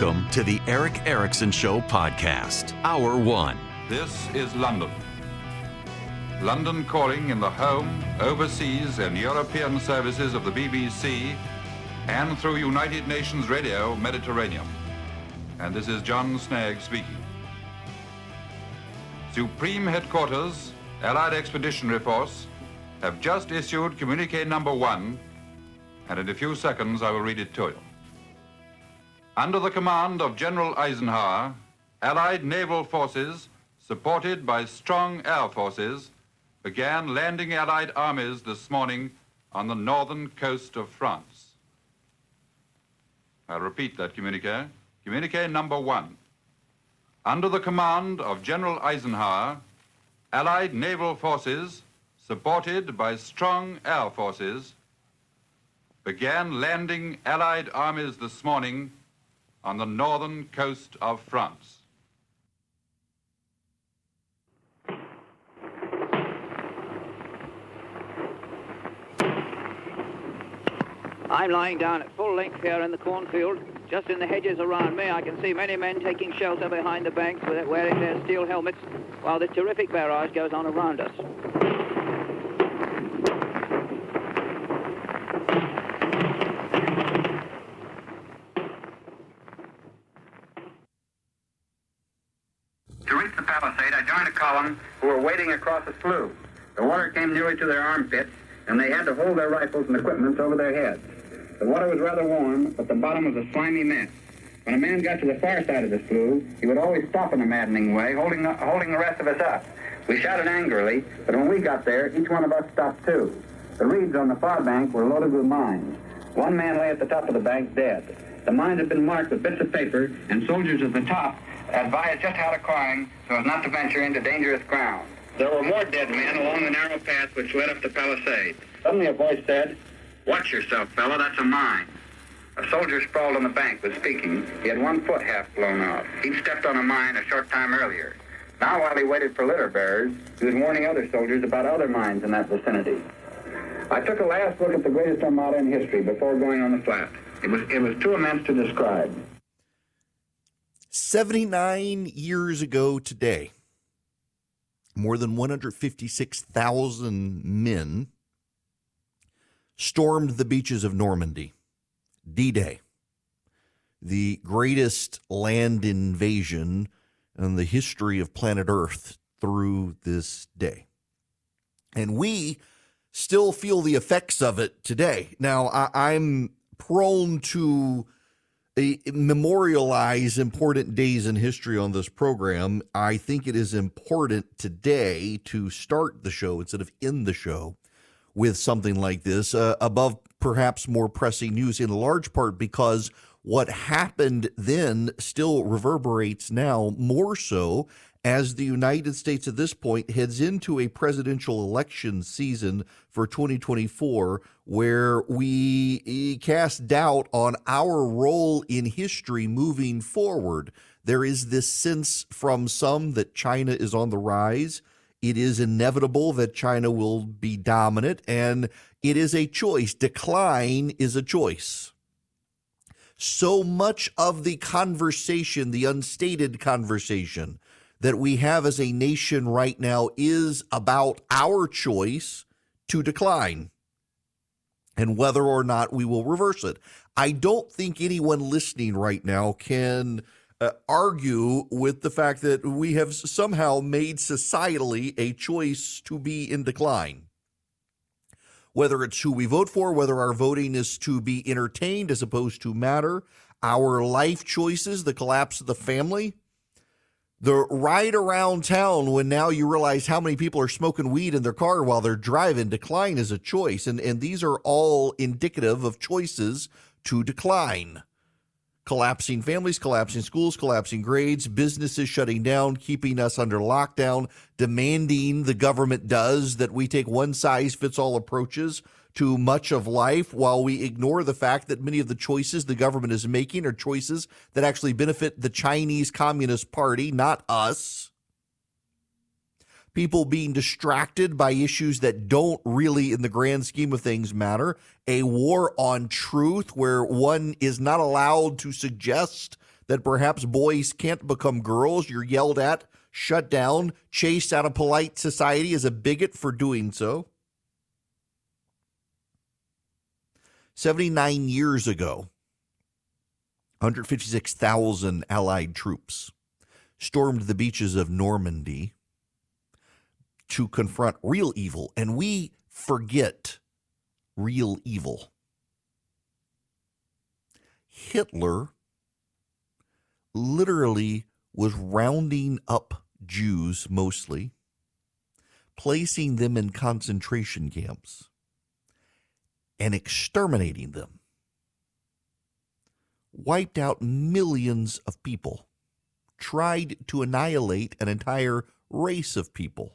Welcome to the Erick Erickson Show podcast, Hour One. This is London. London calling in the home, overseas, and European services of the BBC and through United Nations Radio Mediterranean. And this is John Snagge speaking. Supreme Headquarters, Allied Expeditionary Force, have just issued communique number one, and in a few seconds I will read it to you. Under the command of General Eisenhower, Allied naval forces, supported by strong air forces, began landing Allied armies this morning on the northern coast of France. I'll repeat that communique. Communique number one. Under the command of General Eisenhower, Allied naval forces, supported by strong air forces, began landing Allied armies this morning on the northern coast of France. I'm lying down at full length here in the cornfield. Just in the hedges around me, I can see many men taking shelter behind the banks wearing their steel helmets while the terrific barrage goes on around us. To reach the palisade, I joined a column who were wading across a slough. The water came nearly to their armpits, and they had to hold their rifles and equipment over their heads. The water was rather warm, but the bottom was a slimy mess. When a man got to the far side of the slough, he would always stop in a maddening way, holding, holding the rest of us up. We shouted angrily, but when we got there, each one of us stopped too. The reeds on the far bank were loaded with mines. One man lay at the top of the bank dead. The mines had been marked with bits of paper, and soldiers at the top advised just how to climb so as not to venture into dangerous ground. There were more dead men along the narrow path which led up the palisade. Suddenly a voice said, Watch yourself, fellow, that's a mine. A soldier sprawled on the bank was speaking. He had one foot half blown off. He'd stepped on a mine a short time earlier. Now, while he waited for litter bearers, he was warning other soldiers about other mines in that vicinity. I took a last look at the greatest armada in history before going on the flat. It was, it was too immense to describe. 79 years ago today, more than 156,000 men stormed the beaches of Normandy. D Day, the greatest land invasion in the history of planet Earth through this day. And we still feel the effects of it today. Now, I, am prone to memorialize important days in history on this program. I think it is important today to start the show instead of end the show with something like this, uh, above perhaps more pressing news, in large part because what happened then still reverberates now more so as the United States at this point heads into a presidential election season for 2024, where we eh, cast doubt on our role in history moving forward. There is this sense from some that China is on the rise. It is inevitable that China will be dominant, and it is a choice. Decline is a choice. So much of the conversation, the unstated conversation, that we have as a nation right now is about our choice to decline and whether or not we will reverse it. I don't think anyone listening right now can uh, argue with the fact that we have somehow made societally a choice to be in decline. Whether it's who we vote for, whether our voting is to be entertained as opposed to matter, our life choices, the collapse of the family, The ride around town when now you realize how many people are smoking weed in their car while they're driving, decline is a choice. And, and these are all indicative of choices to decline. Collapsing families, collapsing schools, collapsing grades, businesses shutting down, keeping us under lockdown, demanding the government does that we take one size fits all approaches to much of life while we ignore the fact that many of the choices the government is making are choices that actually benefit the Chinese Communist Party, not us. People being distracted by issues that don't really, in the grand scheme of things, matter. A war on truth where one is not allowed to suggest that perhaps boys can't become girls. You're yelled at, shut down, chased out of polite society as a bigot for doing so. 79 years ago, 156,000 Allied troops stormed the beaches of Normandy to confront real evil, and we forget real evil. Hitler literally was rounding up Jews mostly, placing them in concentration camps and exterminating them. Wiped out millions of people, tried to annihilate an entire race of people.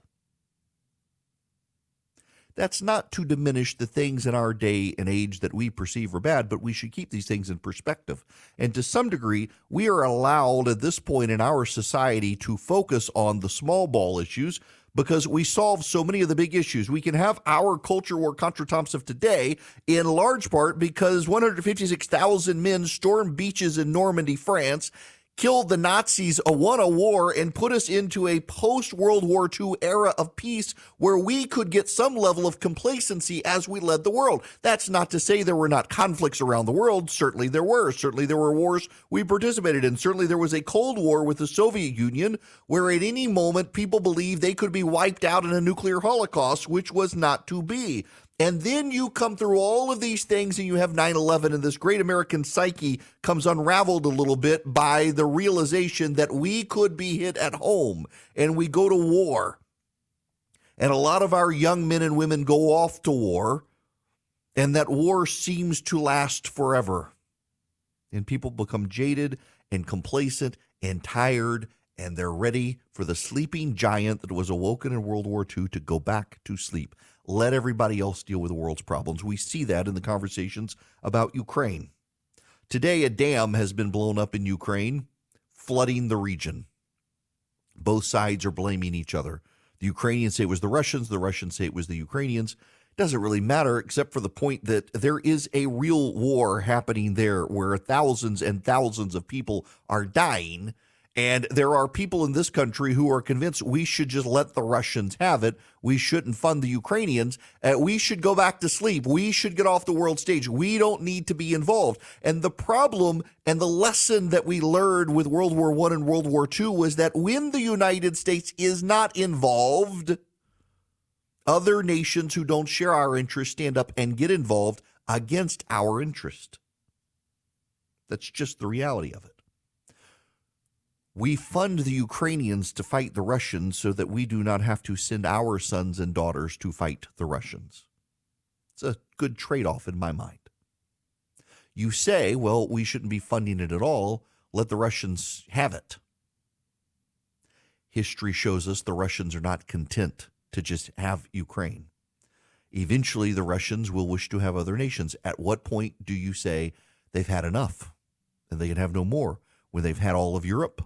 That's not to diminish the things in our day and age that we perceive are bad, but we should keep these things in perspective. And to some degree, we are allowed at this point in our society to focus on the small ball issues because we solve so many of the big issues. We can have our culture war contretemps of today in large part because 156,000 men stormed beaches in Normandy, France, killed the Nazis, uh, won a war, and put us into a post World War II era of peace where we could get some level of complacency as we led the world. That's not to say there were not conflicts around the world. Certainly there were. Certainly there were wars we participated in. Certainly there was a Cold War with the Soviet Union where at any moment people believed they could be wiped out in a nuclear holocaust, which was not to be. And then you come through all of these things and you have 9 11, and this great American psyche comes unraveled a little bit by the realization that we could be hit at home and we go to war. And a lot of our young men and women go off to war, and that war seems to last forever. And people become jaded and complacent and tired, and they're ready for the sleeping giant that was awoken in World War II to go back to sleep. Let everybody else deal with the world's problems. We see that in the conversations about Ukraine. Today, a dam has been blown up in Ukraine, flooding the region. Both sides are blaming each other. The Ukrainians say it was the Russians, the Russians say it was the Ukrainians. Doesn't really matter, except for the point that there is a real war happening there where thousands and thousands of people are dying and there are people in this country who are convinced we should just let the Russians have it. We shouldn't fund the Ukrainians. Uh, we should go back to sleep. We should get off the world stage. We don't need to be involved. And the problem and the lesson that we learned with World War One and World War Two was that when the United States is not involved, other nations who don't share our interests stand up and get involved against our interest. That's just the reality of it. We fund the Ukrainians to fight the Russians so that we do not have to send our sons and daughters to fight the Russians. It's a good trade off in my mind. You say, well, we shouldn't be funding it at all. Let the Russians have it. History shows us the Russians are not content to just have Ukraine. Eventually, the Russians will wish to have other nations. At what point do you say they've had enough and they can have no more? When they've had all of Europe?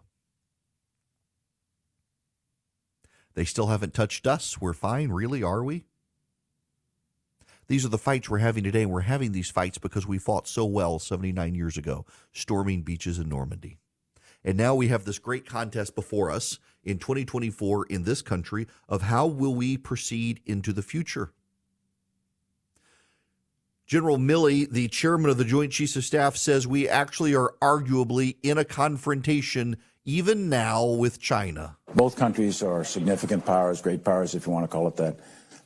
They still haven't touched us. We're fine. Really, are we? These are the fights we're having today. And we're having these fights because we fought so well 79 years ago, storming beaches in Normandy. And now we have this great contest before us in 2024 in this country of how will we proceed into the future. General Milley, the chairman of the Joint Chiefs of Staff, says we actually are arguably in a confrontation even now with China. Both countries are significant powers, great powers, if you want to call it that.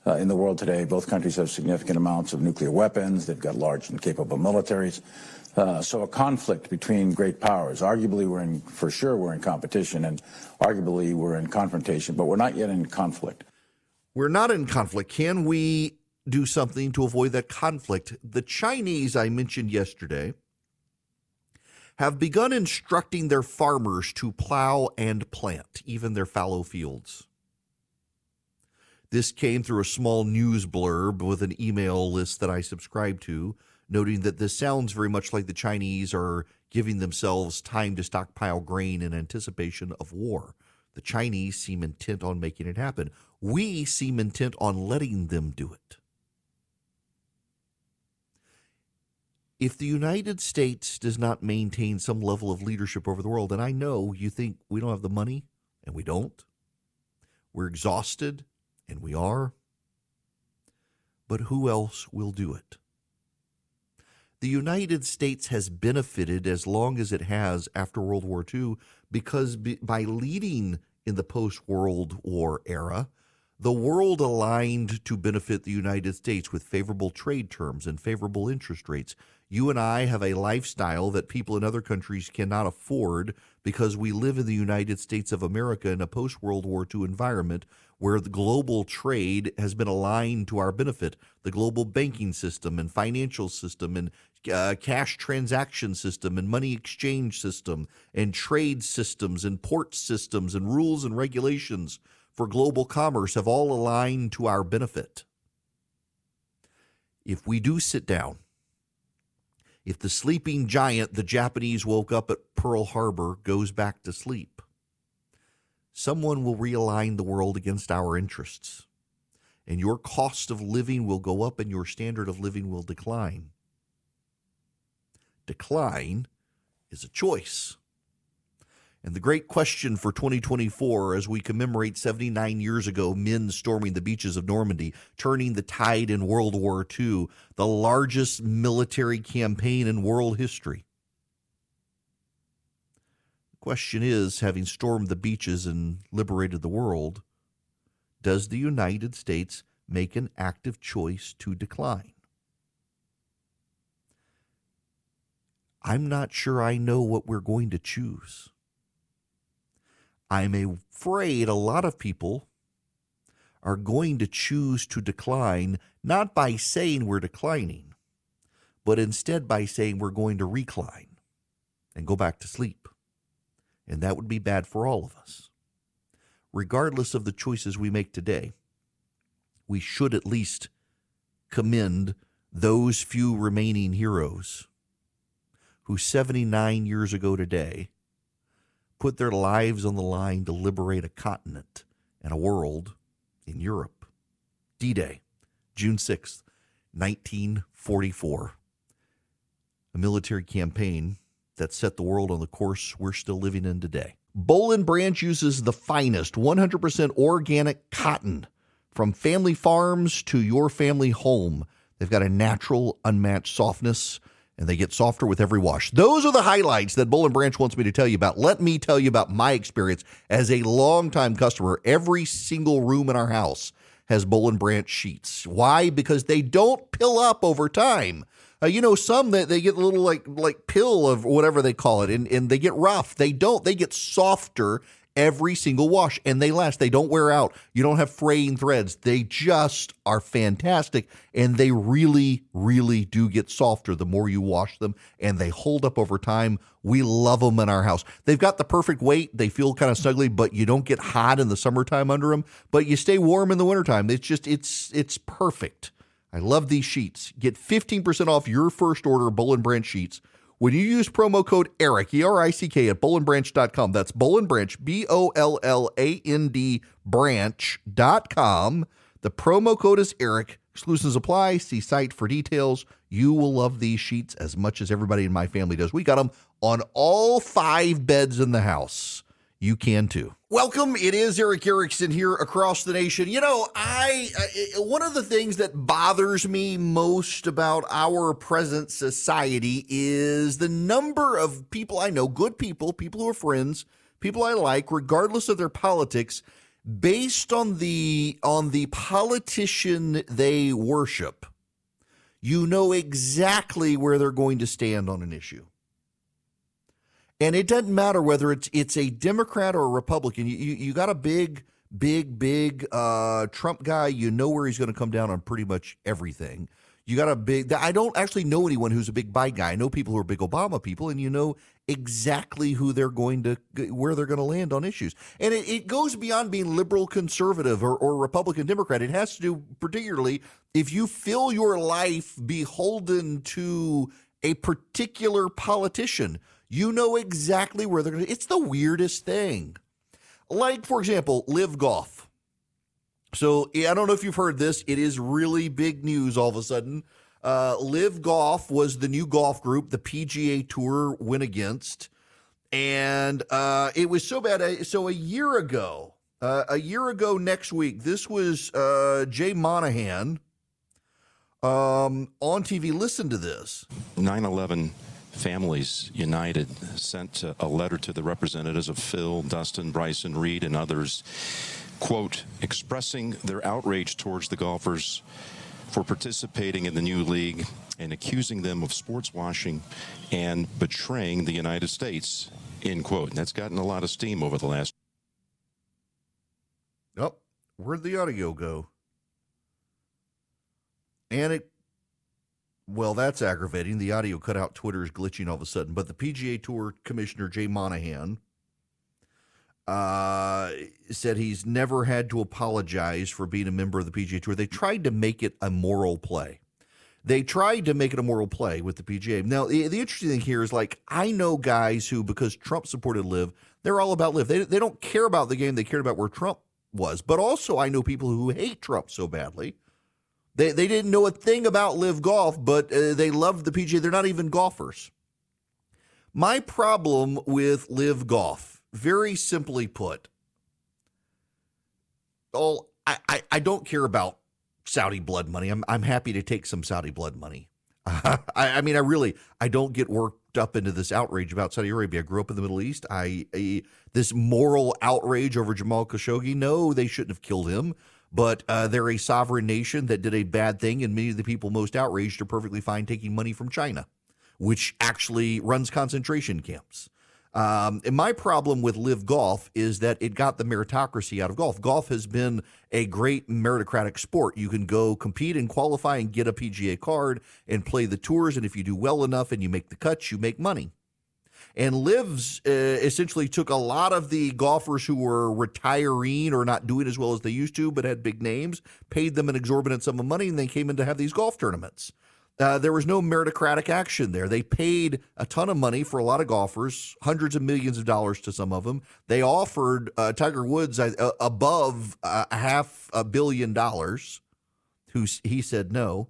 Uh, in the world today, both countries have significant amounts of nuclear weapons. They've got large and capable militaries. Uh, so a conflict between great powers. Arguably, we're in, for sure, we're in competition, and arguably, we're in confrontation, but we're not yet in conflict. We're not in conflict. Can we do something to avoid that conflict? The Chinese, I mentioned yesterday, have begun instructing their farmers to plow and plant, even their fallow fields. This came through a small news blurb with an email list that I subscribe to noting that this sounds very much like the Chinese are giving themselves time to stockpile grain in anticipation of war. The Chinese seem intent on making it happen. We seem intent on letting them do it. If the United States does not maintain some level of leadership over the world, and I know you think we don't have the money, and we don't, we're exhausted, and we are, but who else will do it? the United States has benefited as long as it has after World War II because by leading in the post World War era, the world aligned to benefit the United States with favorable trade terms and favorable interest rates. You and I have a lifestyle that people in other countries cannot afford because we live in the United States of America in a post World War II environment where the global trade has been aligned to our benefit. The global banking system and financial system and uh, cash transaction system and money exchange system and trade systems and port systems and rules and regulations for global commerce have all aligned to our benefit. If we do sit down, if the sleeping giant the Japanese woke up at Pearl Harbor goes back to sleep, someone will realign the world against our interests. And your cost of living will go up and your standard of living will decline. Decline is a choice. And the great question for 2024, as we commemorate 79 years ago, men storming the beaches of Normandy, turning the tide in World War II, the largest military campaign in world history. The question is having stormed the beaches and liberated the world, does the United States make an active choice to decline? I'm not sure I know what we're going to choose. I'm afraid a lot of people are going to choose to decline not by saying we're declining, but instead by saying we're going to recline and go back to sleep. And that would be bad for all of us. Regardless of the choices we make today, we should at least commend those few remaining heroes who 79 years ago today put their lives on the line to liberate a continent and a world in Europe. D Day, June 6th, 1944. A military campaign that set the world on the course we're still living in today. Boll and Branch uses the finest 100% organic cotton from family farms to your family home. They've got a natural, unmatched softness and they get softer with every wash. Those are the highlights that Boll and Branch wants me to tell you about. Let me tell you about my experience as a longtime customer. Every single room in our house has Boll and Branch sheets. Why? Because they don't pill up over time. Uh, you know, some that they get a little like like pill of whatever they call it, and, and they get rough. They don't. They get softer every single wash and they last. They don't wear out. You don't have fraying threads. They just are fantastic and they really, really do get softer the more you wash them and they hold up over time. We love them in our house. They've got the perfect weight. They feel kind of snuggly, but you don't get hot in the summertime under them, but you stay warm in the wintertime. It's just, it's, it's perfect. I love these sheets. Get 15% off your first order of Boll and Branch sheets when you use promo code ERICK, E R I C K, at bollandbranch.com, that's and Branch, B O L L A N D branch.com. The promo code is ERICK. Exclusions apply. See site for details. You will love these sheets as much as everybody in my family does. We got them on all five beds in the house you can too. Welcome. It is Erick Erickson here across the nation. You know, I uh, one of the things that bothers me most about our present society is the number of people I know, good people, people who are friends, people I like, regardless of their politics, based on the on the politician they worship. You know exactly where they're going to stand on an issue. And it doesn't matter whether it's it's a Democrat or a Republican. You you, you got a big, big, big uh, Trump guy. You know where he's going to come down on pretty much everything. You got a big. I don't actually know anyone who's a big Biden guy. I know people who are big Obama people, and you know exactly who they're going to where they're going to land on issues. And it, it goes beyond being liberal, conservative, or, or Republican, Democrat. It has to do particularly if you feel your life beholden to a particular politician. You know exactly where they're going to. It's the weirdest thing. Like, for example, LIV Golf. So I don't know if you've heard this. It is really big news all of a sudden. Uh, LIV Golf was the new golf group the PGA Tour went against, and uh, it was so bad. So a year ago, uh, a year ago next week, this was uh, Jay Monahan um, on TV. Listen to this. 9 11 Families United sent a letter to the representatives of Phil, Dustin, Bryson, Reed, and others, quote, expressing their outrage towards the golfers for participating in the new league and accusing them of sports washing and betraying the United States, end quote. And that's gotten a lot of steam over the last. Oh, where'd the audio go? And it well, that's aggravating. The audio cut out. Twitter is glitching all of a sudden. But the PGA Tour Commissioner Jay Monahan uh, said he's never had to apologize for being a member of the PGA Tour. They tried to make it a moral play. They tried to make it a moral play with the PGA. Now, the, the interesting thing here is like, I know guys who, because Trump supported LIV, they're all about LIV. They, they don't care about the game, they cared about where Trump was. But also, I know people who hate Trump so badly they, they didn't know a thing about LIV golf, but uh, they loved the PGA. They're not even golfers. My problem with LIV golf, very simply put, oh, I, I, I don't care about Saudi blood money. I'm, I'm happy to take some Saudi blood money. I, I, mean, I really, I don't get worked up into this outrage about Saudi Arabia. I grew up in the Middle East. I, I this moral outrage over Jamal Khashoggi. No, they shouldn't have killed him but uh, they're a sovereign nation that did a bad thing, and many of the people most outraged are perfectly fine taking money from China, which actually runs concentration camps. Um, and my problem with LIV Golf is that it got the meritocracy out of golf. Golf has been a great meritocratic sport. You can go compete and qualify and get a PGA card and play the tours. And if you do well enough and you make the cuts, you make money. And LIV's uh, essentially took a lot of the golfers who were retiring or not doing as well as they used to, but had big names, paid them an exorbitant sum of money, and they came in to have these golf tournaments. Uh, there was no meritocratic action there. They paid a ton of money for a lot of golfers, hundreds of millions of dollars to some of them. They offered uh, Tiger Woods uh, above a half a billion dollars, who he said no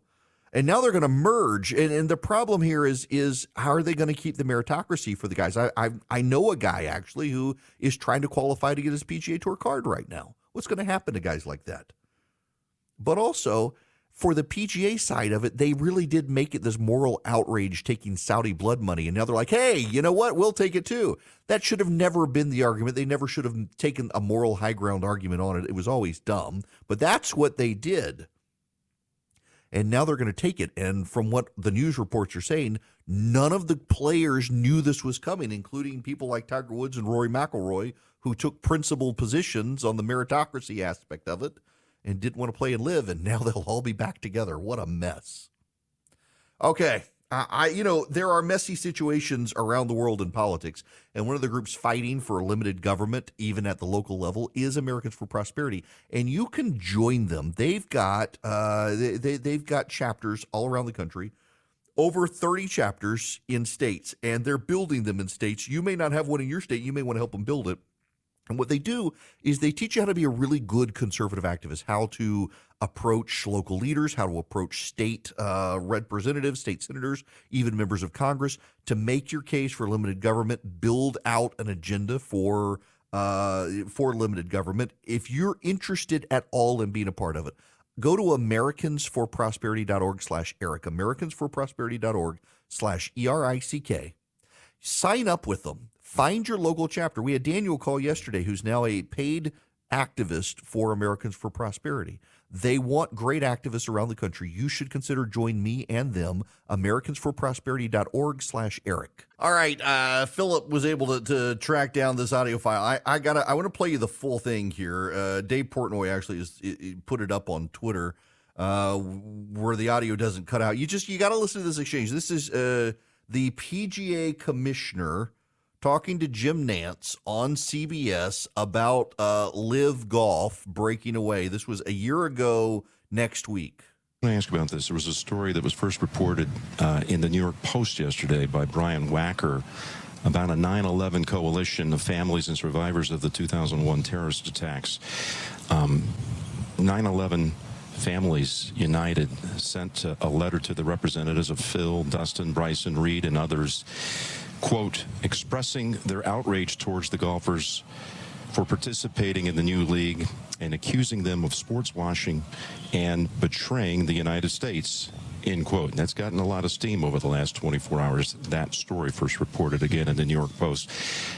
and now they're going to merge. And, and the problem here is is how are they going to keep the meritocracy for the guys? I, I I know a guy actually who is trying to qualify to get his PGA Tour card right now. What's going to happen to guys like that? But also for the PGA side of it, they really did make it this moral outrage taking Saudi blood money. And now they're like, hey, you know what? We'll take it too. That should have never been the argument. They never should have taken a moral high ground argument on it. It was always dumb. But that's what they did and now they're going to take it. And from what the news reports are saying, none of the players knew this was coming, including people like Tiger Woods and Rory McIlroy, who took principal positions on the meritocracy aspect of it and didn't want to play and LIV. And now they'll all be back together. What a mess. Okay, I, you know, there are messy situations around the world in politics, and one of the groups fighting for a limited government, even at the local level, is Americans for Prosperity, and you can join them. They've got uh, they, they they've got chapters all around the country, over thirty chapters in states, and they're building them in states. You may not have one in your state. You may want to help them build it. And what they do is they teach you how to be a really good conservative activist, how to approach local leaders, how to approach state uh, representatives, state senators, even members of Congress to make your case for limited government, build out an agenda for uh, for limited government. If you're interested at all in being a part of it, go to americansforprosperity.org slash Erick, americansforprosperity.org slash E-R-I-C-K. Sign up with them. Find your local chapter. We had Daniel call yesterday, who's now a paid activist for Americans for Prosperity. They want great activists around the country. You should consider join me and them, americansforprosperity.org slash Erick. All right, uh, Philip was able to, to track down this audio file. I, I gotta I want to play you the full thing here. Uh, Dave Portnoy actually is, it, put it up on Twitter uh, where the audio doesn't cut out. You just you got to listen to this exchange. This is uh, the PGA commissioner talking to Jim Nantz on CBS about uh, LIV Golf breaking away. This was a year ago next week. Let me ask about this. There was a story that was first reported uh, in the New York Post yesterday by Brian Wacker about a 9 11 coalition of families and survivors of the 2001 terrorist attacks. Um, 9 11 Families United sent a letter to the representatives of Phil, Dustin, Bryson, Reed, and others quote, expressing their outrage towards the golfers for participating in the new league and accusing them of sports washing and betraying the United States. End quote. And that's gotten a lot of steam over the last 24 hours. That story first reported again in the New York Post.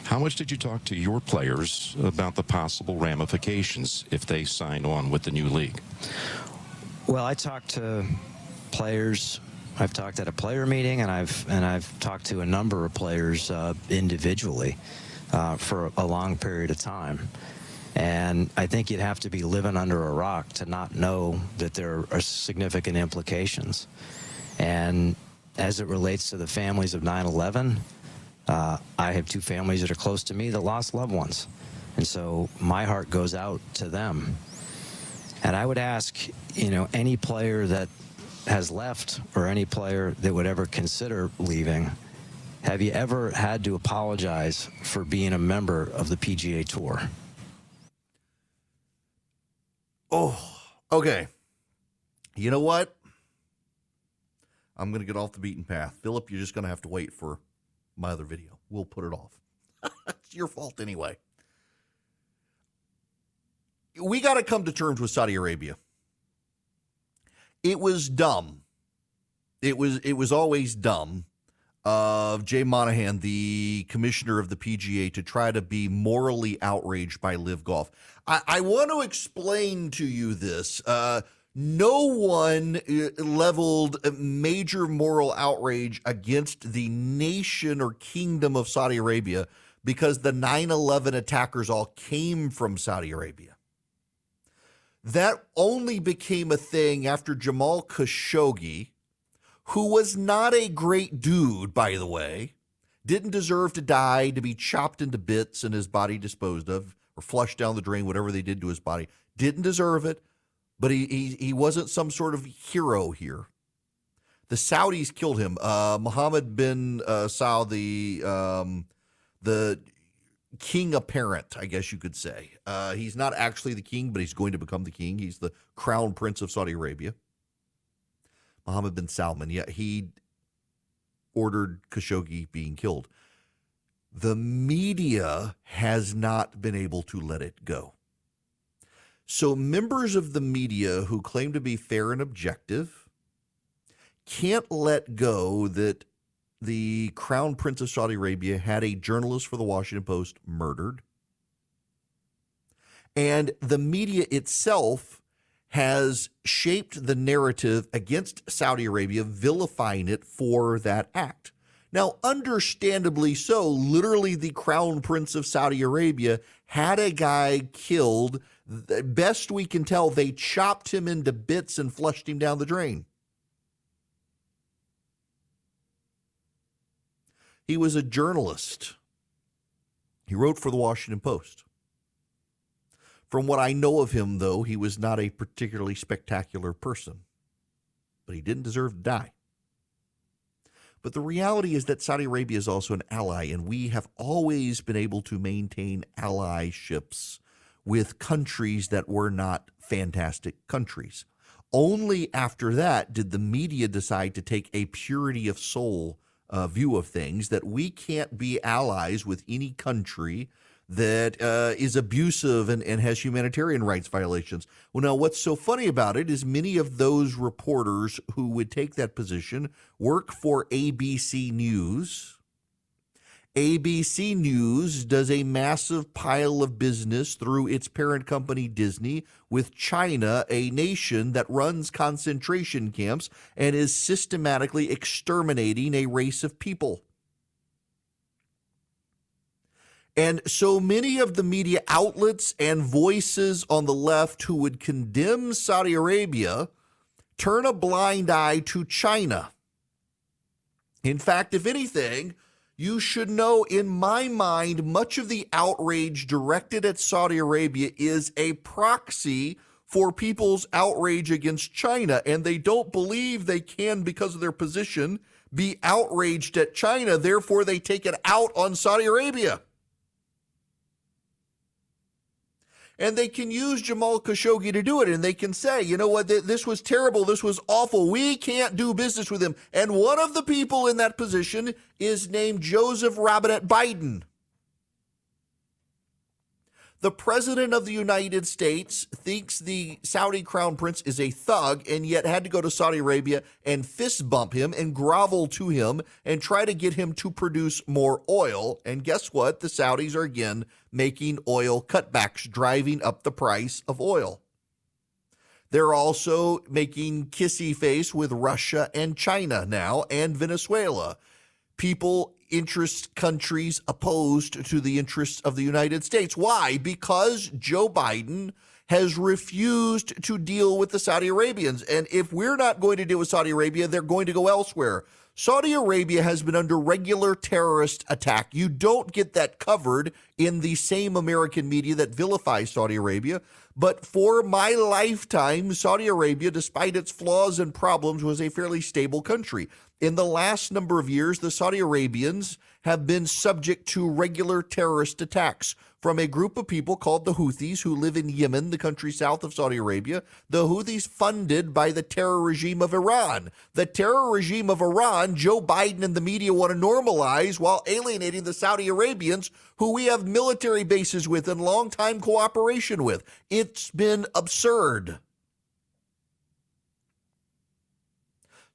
How much did you talk to your players about the possible ramifications if they sign on with the new league? Well, I talked to players I've talked at a player meeting, and I've and I've talked to a number of players uh, individually uh, for a long period of time. And I think you'd have to be living under a rock to not know that there are significant implications. And as it relates to the families of 9 11, uh, I have two families that are close to me that lost loved ones. And so my heart goes out to them. And I would ask, you know, any player that has left or any player that would ever consider leaving, have you ever had to apologize for being a member of the PGA Tour? Oh, okay. You know what? I'm going to get off the beaten path. Philip, you're just going to have to wait for my other video. We'll put it off. it's your fault anyway. We got to come to terms with Saudi Arabia. It was dumb. It was it was always dumb of Jay Monahan, the commissioner of the PGA, to try to be morally outraged by LIV Golf. I, I want to explain to you this. Uh, no one uh, leveled major moral outrage against the nation or kingdom of Saudi Arabia because the 9 11 attackers all came from Saudi Arabia. That only became a thing after Jamal Khashoggi, who was not a great dude, by the way, didn't deserve to die, to be chopped into bits and his body disposed of or flushed down the drain, whatever they did to his body. Didn't deserve it, but he, he, he wasn't some sort of hero here. The Saudis killed him. Uh, Mohammed bin uh, Saudi, um, the king apparent, I guess you could say. Uh, he's not actually the king, but he's going to become the king. He's the crown prince of Saudi Arabia. Mohammed bin Salman. Yeah, he ordered Khashoggi being killed. The media has not been able to let it go. So, members of the media who claim to be fair and objective can't let go that the Crown Prince of Saudi Arabia had a journalist for the Washington Post murdered. And the media itself has shaped the narrative against Saudi Arabia, vilifying it for that act. Now, understandably so, literally, the Crown Prince of Saudi Arabia had a guy killed. Best we can tell, they chopped him into bits and flushed him down the drain. He was a journalist. He wrote for the Washington Post. From what I know of him, though, he was not a particularly spectacular person, but he didn't deserve to die. But the reality is that Saudi Arabia is also an ally, and we have always been able to maintain allyships with countries that were not fantastic countries. Only after that did the media decide to take a purity of soul uh, view of things that we can't be allies with any country that uh, is abusive and, and has humanitarian rights violations. Well, now, what's so funny about it is many of those reporters who would take that position work for ABC News. ABC News does a massive pile of business through its parent company Disney with China, a nation that runs concentration camps and is systematically exterminating a race of people. And so many of the media outlets and voices on the left who would condemn Saudi Arabia turn a blind eye to China. In fact, if anything, you should know, in my mind, much of the outrage directed at Saudi Arabia is a proxy for people's outrage against China. And they don't believe they can, because of their position, be outraged at China. Therefore, they take it out on Saudi Arabia. And they can use Jamal Khashoggi to do it. And they can say, you know what, this was terrible. This was awful. We can't do business with him. And one of the people in that position is named Joseph Robinette Biden. The president of the United States thinks the Saudi crown prince is a thug and yet had to go to Saudi Arabia and fist bump him and grovel to him and try to get him to produce more oil. And guess what? The Saudis are again making oil cutbacks, driving up the price of oil. They're also making kissy face with Russia and China now and Venezuela. People interest countries opposed to the interests of the United States. Why? Because Joe Biden has refused to deal with the Saudi Arabians. And if we're not going to deal with Saudi Arabia, they're going to go elsewhere. Saudi Arabia has been under regular terrorist attack. You don't get that covered in the same American media that vilifies Saudi Arabia. But for my lifetime, Saudi Arabia, despite its flaws and problems, was a fairly stable country. In the last number of years, the Saudi Arabians have been subject to regular terrorist attacks from a group of people called the Houthis who live in Yemen, the country south of Saudi Arabia. The Houthis funded by the terror regime of Iran. The terror regime of Iran, Joe Biden and the media want to normalize while alienating the Saudi Arabians who we have military bases with and long-time cooperation with. It's been absurd.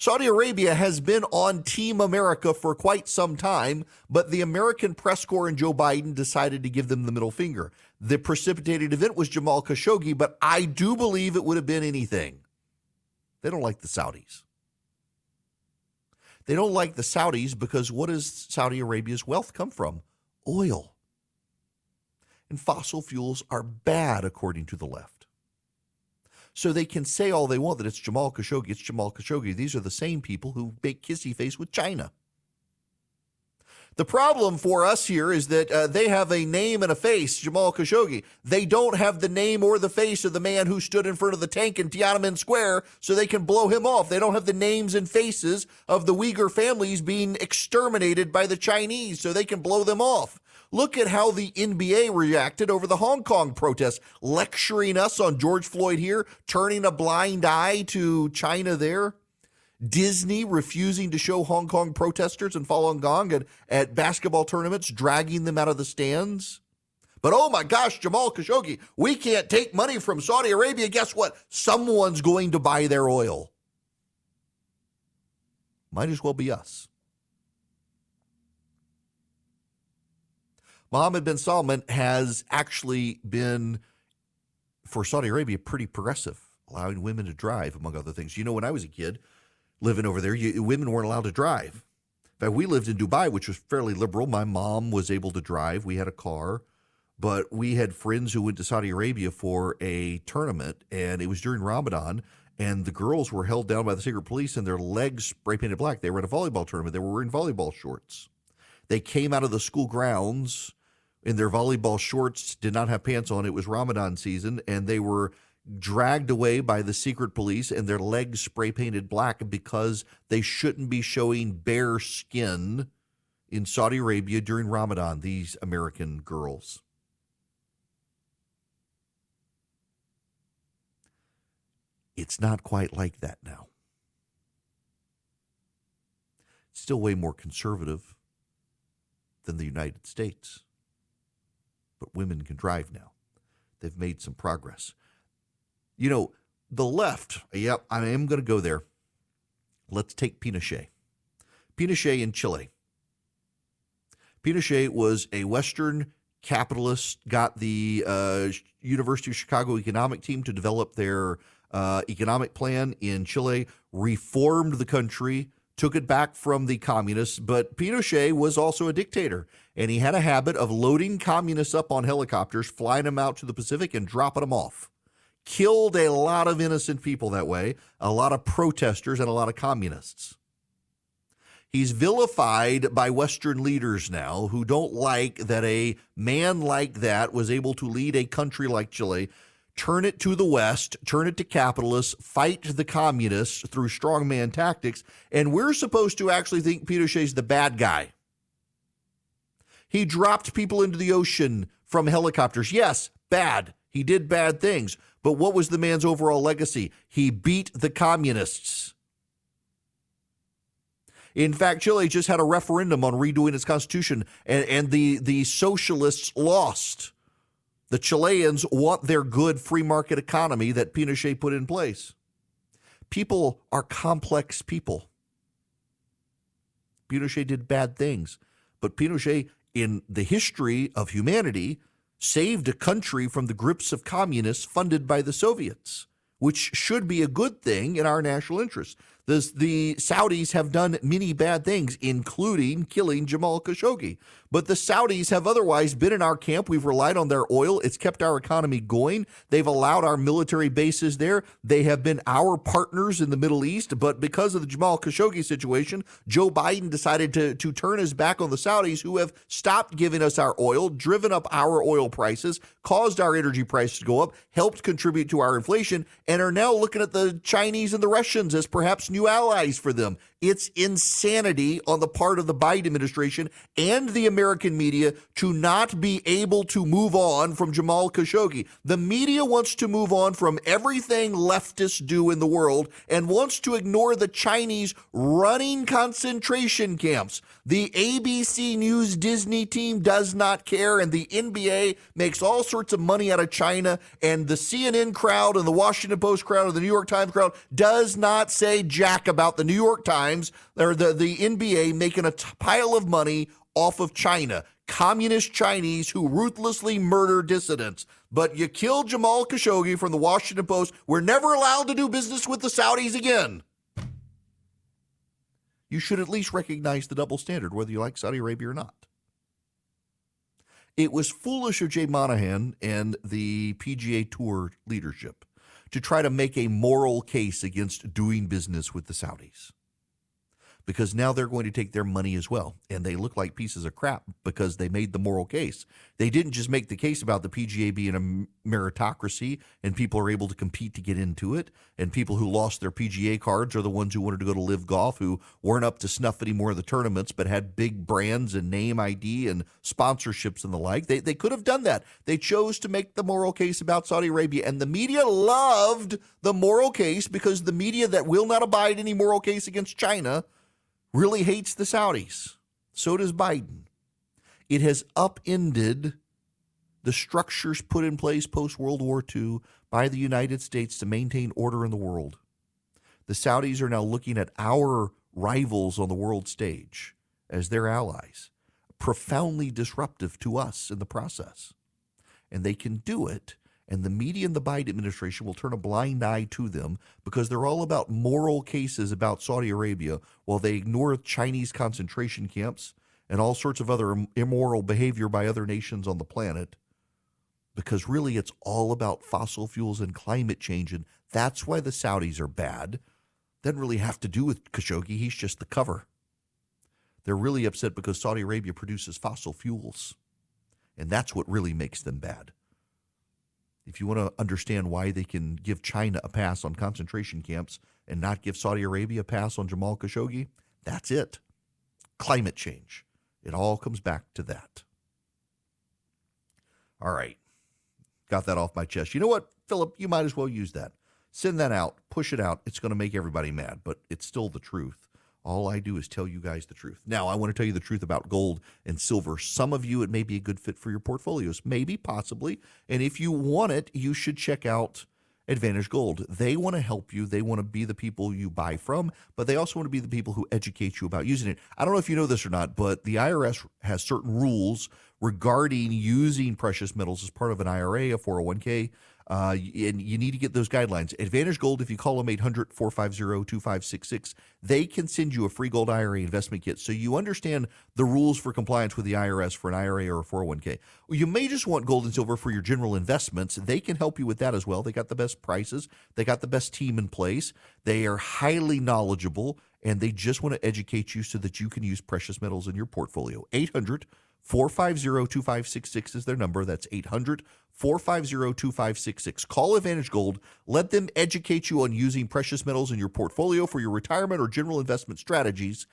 Saudi Arabia has been on Team America for quite some time, but the American press corps and Joe Biden decided to give them the middle finger. The precipitated event was Jamal Khashoggi, but I do believe it would have been anything. They don't like the Saudis. They don't like the Saudis because what does Saudi Arabia's wealth come from? Oil. And fossil fuels are bad, according to the left. So they can say all they want that it's Jamal Khashoggi, it's Jamal Khashoggi. These are the same people who make kissy face with China. The problem for us here is that uh, they have a name and a face, Jamal Khashoggi. They don't have the name or the face of the man who stood in front of the tank in Tiananmen Square so they can blow him off. They don't have the names and faces of the Uyghur families being exterminated by the Chinese so they can blow them off. Look at how the NBA reacted over the Hong Kong protests, lecturing us on George Floyd here, turning a blind eye to China there. Disney refusing to show Hong Kong protesters and Falun Gong at, at basketball tournaments, dragging them out of the stands. But oh my gosh, Jamal Khashoggi, we can't take money from Saudi Arabia. Guess what? Someone's going to buy their oil. Might as well be us. Mohammed bin Salman has actually been, for Saudi Arabia, pretty progressive, allowing women to drive, among other things. You know, when I was a kid living over there, you, women weren't allowed to drive. In fact, we lived in Dubai, which was fairly liberal. My mom was able to drive. We had a car, but we had friends who went to Saudi Arabia for a tournament, and it was during Ramadan. And the girls were held down by the secret police and their legs spray painted black. They were at a volleyball tournament. They were wearing volleyball shorts. They came out of the school grounds in their volleyball shorts, did not have pants on. It was Ramadan season, and they were dragged away by the secret police and their legs spray painted black because they shouldn't be showing bare skin in Saudi Arabia during Ramadan, these American girls. It's not quite like that now. It's still way more conservative than the United States but women can drive now. They've made some progress. You know, the left, yep, I am going to go there. Let's take Pinochet. Pinochet in Chile. Pinochet was a Western capitalist, got the uh, University of Chicago economic team to develop their uh, economic plan in Chile, reformed the country, took it back from the communists. But Pinochet was also a dictator, and he had a habit of loading communists up on helicopters, flying them out to the Pacific, and dropping them off. Killed a lot of innocent people that way, a lot of protesters, and a lot of communists. He's vilified by Western leaders now who don't like that a man like that was able to lead a country like Chile, turn it to the West, turn it to capitalists, fight the communists through strongman tactics, and we're supposed to actually think Pinochet's the bad guy. He dropped people into the ocean from helicopters. Yes, bad. He did bad things. But what was the man's overall legacy? He beat the communists. In fact, Chile just had a referendum on redoing its constitution, and, and the, the socialists lost. The Chileans want their good free market economy that Pinochet put in place. People are complex people. Pinochet did bad things, but Pinochet, in the history of humanity, saved a country from the grips of communists funded by the Soviets, which should be a good thing in our national interest. The, the Saudis have done many bad things, including killing Jamal Khashoggi. But the Saudis have otherwise been in our camp. We've relied on their oil. It's kept our economy going. They've allowed our military bases there. They have been our partners in the Middle East. But because of the Jamal Khashoggi situation, Joe Biden decided to, to turn his back on the Saudis, who have stopped giving us our oil, driven up our oil prices, caused our energy prices to go up, helped contribute to our inflation, and are now looking at the Chinese and the Russians as perhaps new allies for them. It's insanity on the part of the Biden administration and the American media to not be able to move on from Jamal Khashoggi. The media wants to move on from everything leftists do in the world and wants to ignore the Chinese running concentration camps. The ABC News Disney team does not care, and the NBA makes all sorts of money out of China, and the CNN crowd and the Washington Post crowd and the New York Times crowd does not say jack about the New York Times Times the, the NBA making a t- pile of money off of China, communist Chinese who ruthlessly murder dissidents. But you killed Jamal Khashoggi from the Washington Post. We're never allowed to do business with the Saudis again. You should at least recognize the double standard, whether you like Saudi Arabia or not. It was foolish of Jay Monahan and the PGA Tour leadership to try to make a moral case against doing business with the Saudis because now they're going to take their money as well. And they look like pieces of crap because they made the moral case. They didn't just make the case about the PGA being a meritocracy and people are able to compete to get into it. And people who lost their PGA cards are the ones who wanted to go to LIV Golf, who weren't up to snuff anymore of the tournaments, but had big brands and name ID and sponsorships and the like. They, they could have done that. They chose to make the moral case about Saudi Arabia. And the media loved the moral case because the media that will not abide any moral case against China – really hates the Saudis. So does Biden. It has upended the structures put in place post World War II by the United States to maintain order in the world. The Saudis are now looking at our rivals on the world stage as their allies, profoundly disruptive to us in the process. And they can do it and the media and the Biden administration will turn a blind eye to them because they're all about moral cases about Saudi Arabia while they ignore Chinese concentration camps and all sorts of other immoral behavior by other nations on the planet. Because really, it's all about fossil fuels and climate change. And that's why the Saudis are bad. Doesn't really have to do with Khashoggi, he's just the cover. They're really upset because Saudi Arabia produces fossil fuels. And that's what really makes them bad if you want to understand why they can give China a pass on concentration camps and not give Saudi Arabia a pass on Jamal Khashoggi, that's it. Climate change. It all comes back to that. All right. Got that off my chest. You know what, Philip? You might as well use that. Send that out, push it out. It's going to make everybody mad, but it's still the truth. All I do is tell you guys the truth. Now, I want to tell you the truth about gold and silver. Some of you, it may be a good fit for your portfolios, maybe, possibly. And if you want it, you should check out Advantage Gold. They want to help you. They want to be the people you buy from, but they also want to be the people who educate you about using it. I don't know if you know this or not, but the IRS has certain rules regarding using precious metals as part of an IRA, a 401k. Uh, and you need to get those guidelines. Advantage Gold, if you call them 800 450 2566, they can send you a free gold IRA investment kit so you understand the rules for compliance with the IRS for an IRA or a 401k. You may just want gold and silver for your general investments. They can help you with that as well. They got the best prices, they got the best team in place, they are highly knowledgeable, and they just want to educate you so that you can use precious metals in your portfolio. 800 450 2566 is their number. That's 800 450 2566. Call Advantage Gold. Let them educate you on using precious metals in your portfolio for your retirement or general investment strategies.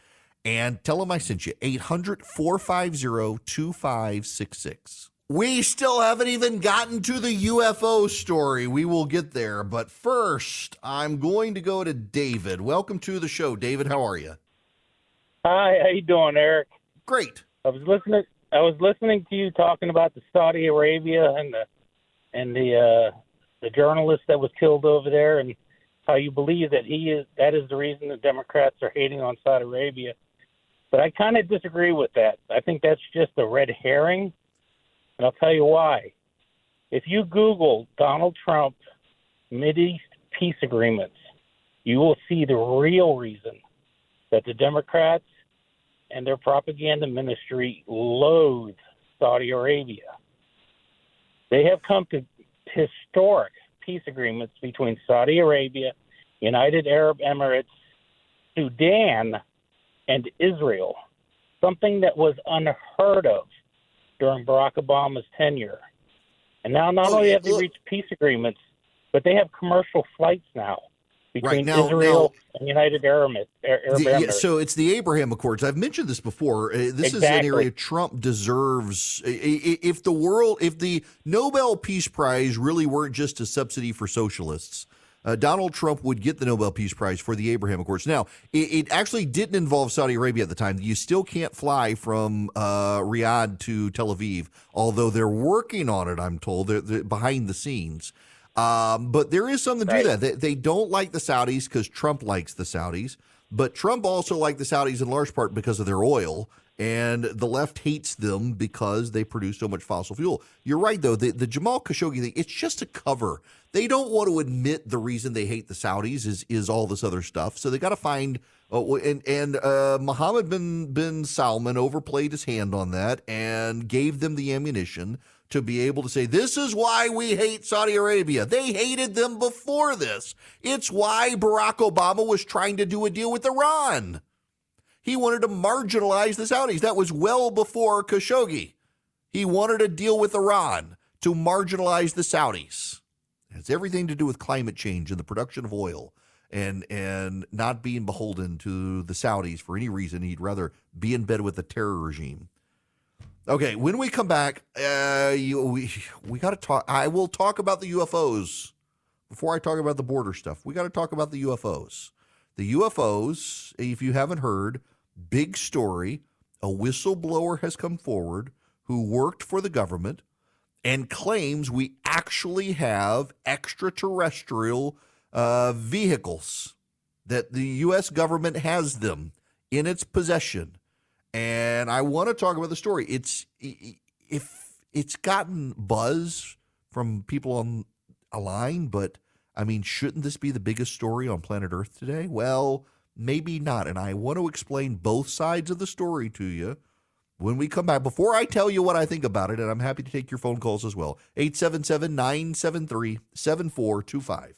And tell them I sent you 800 450 2566. We still haven't even gotten to the UFO story. We will get there. But first, I'm going to go to David. Welcome to the show. David, how are you? Hi, how you doing, Erick? Great. I was listening I was listening to you talking about the Saudi Arabia and the and the uh, the journalist that was killed over there, and how you believe that he is that is the reason the Democrats are hating on Saudi Arabia. But I kind of disagree with that. I think that's just a red herring, and I'll tell you why. If you Google Donald Trump East peace agreements, you will see the real reason that the Democrats and their propaganda ministry loathe Saudi Arabia. They have come to historic peace agreements between Saudi Arabia, United Arab Emirates, Sudan, and Israel, something that was unheard of during Barack Obama's tenure. And now not only have they reached peace agreements, but they have commercial flights now between right, now, Israel now, and United Arab, Arab the, yeah, so it's the Abraham Accords. I've mentioned this before. Uh, this exactly. is an area Trump deserves. If the world, if the Nobel Peace Prize really weren't just a subsidy for socialists, uh, Donald Trump would get the Nobel Peace Prize for the Abraham Accords. Now, it, it, actually didn't involve Saudi Arabia at the time. You still can't fly from uh, Riyadh to Tel Aviv, although they're working on it. I'm told they're, they're behind the scenes. Um, but there is something right. to that. They, they don't like the Saudis because Trump likes the Saudis, but Trump also liked the Saudis in large part because of their oil. And the left hates them because they produce so much fossil fuel. You're right, though. The, the Jamal Khashoggi thing, it's just a cover. They don't want to admit the reason they hate the Saudis is is all this other stuff. So they got to find uh, and and uh, Mohammed bin bin Salman overplayed his hand on that and gave them the ammunition to be able to say, this is why we hate Saudi Arabia. They hated them before this. It's why Barack Obama was trying to do a deal with Iran. He wanted to marginalize the Saudis. That was well before Khashoggi. He wanted to deal with Iran to marginalize the Saudis. It has everything to do with climate change and the production of oil and and not being beholden to the Saudis for any reason. He'd rather be in bed with the terror regime. Okay, when we come back, uh, you, we we got to talk. I will talk about the UFOs before I talk about the border stuff. We got to talk about the UFOs. The UFOs, if you haven't heard, big story. A whistleblower has come forward who worked for the government and claims we actually have extraterrestrial uh, vehicles that the U.S. government has them in its possession and I want to talk about the story. It's if it's gotten buzz from people on a line, but I mean, shouldn't this be the biggest story on planet Earth today? Well, maybe not. And I want to explain both sides of the story to you when we come back. Before I tell you what I think about it, and I'm happy to take your phone calls as well. 877 973 7425.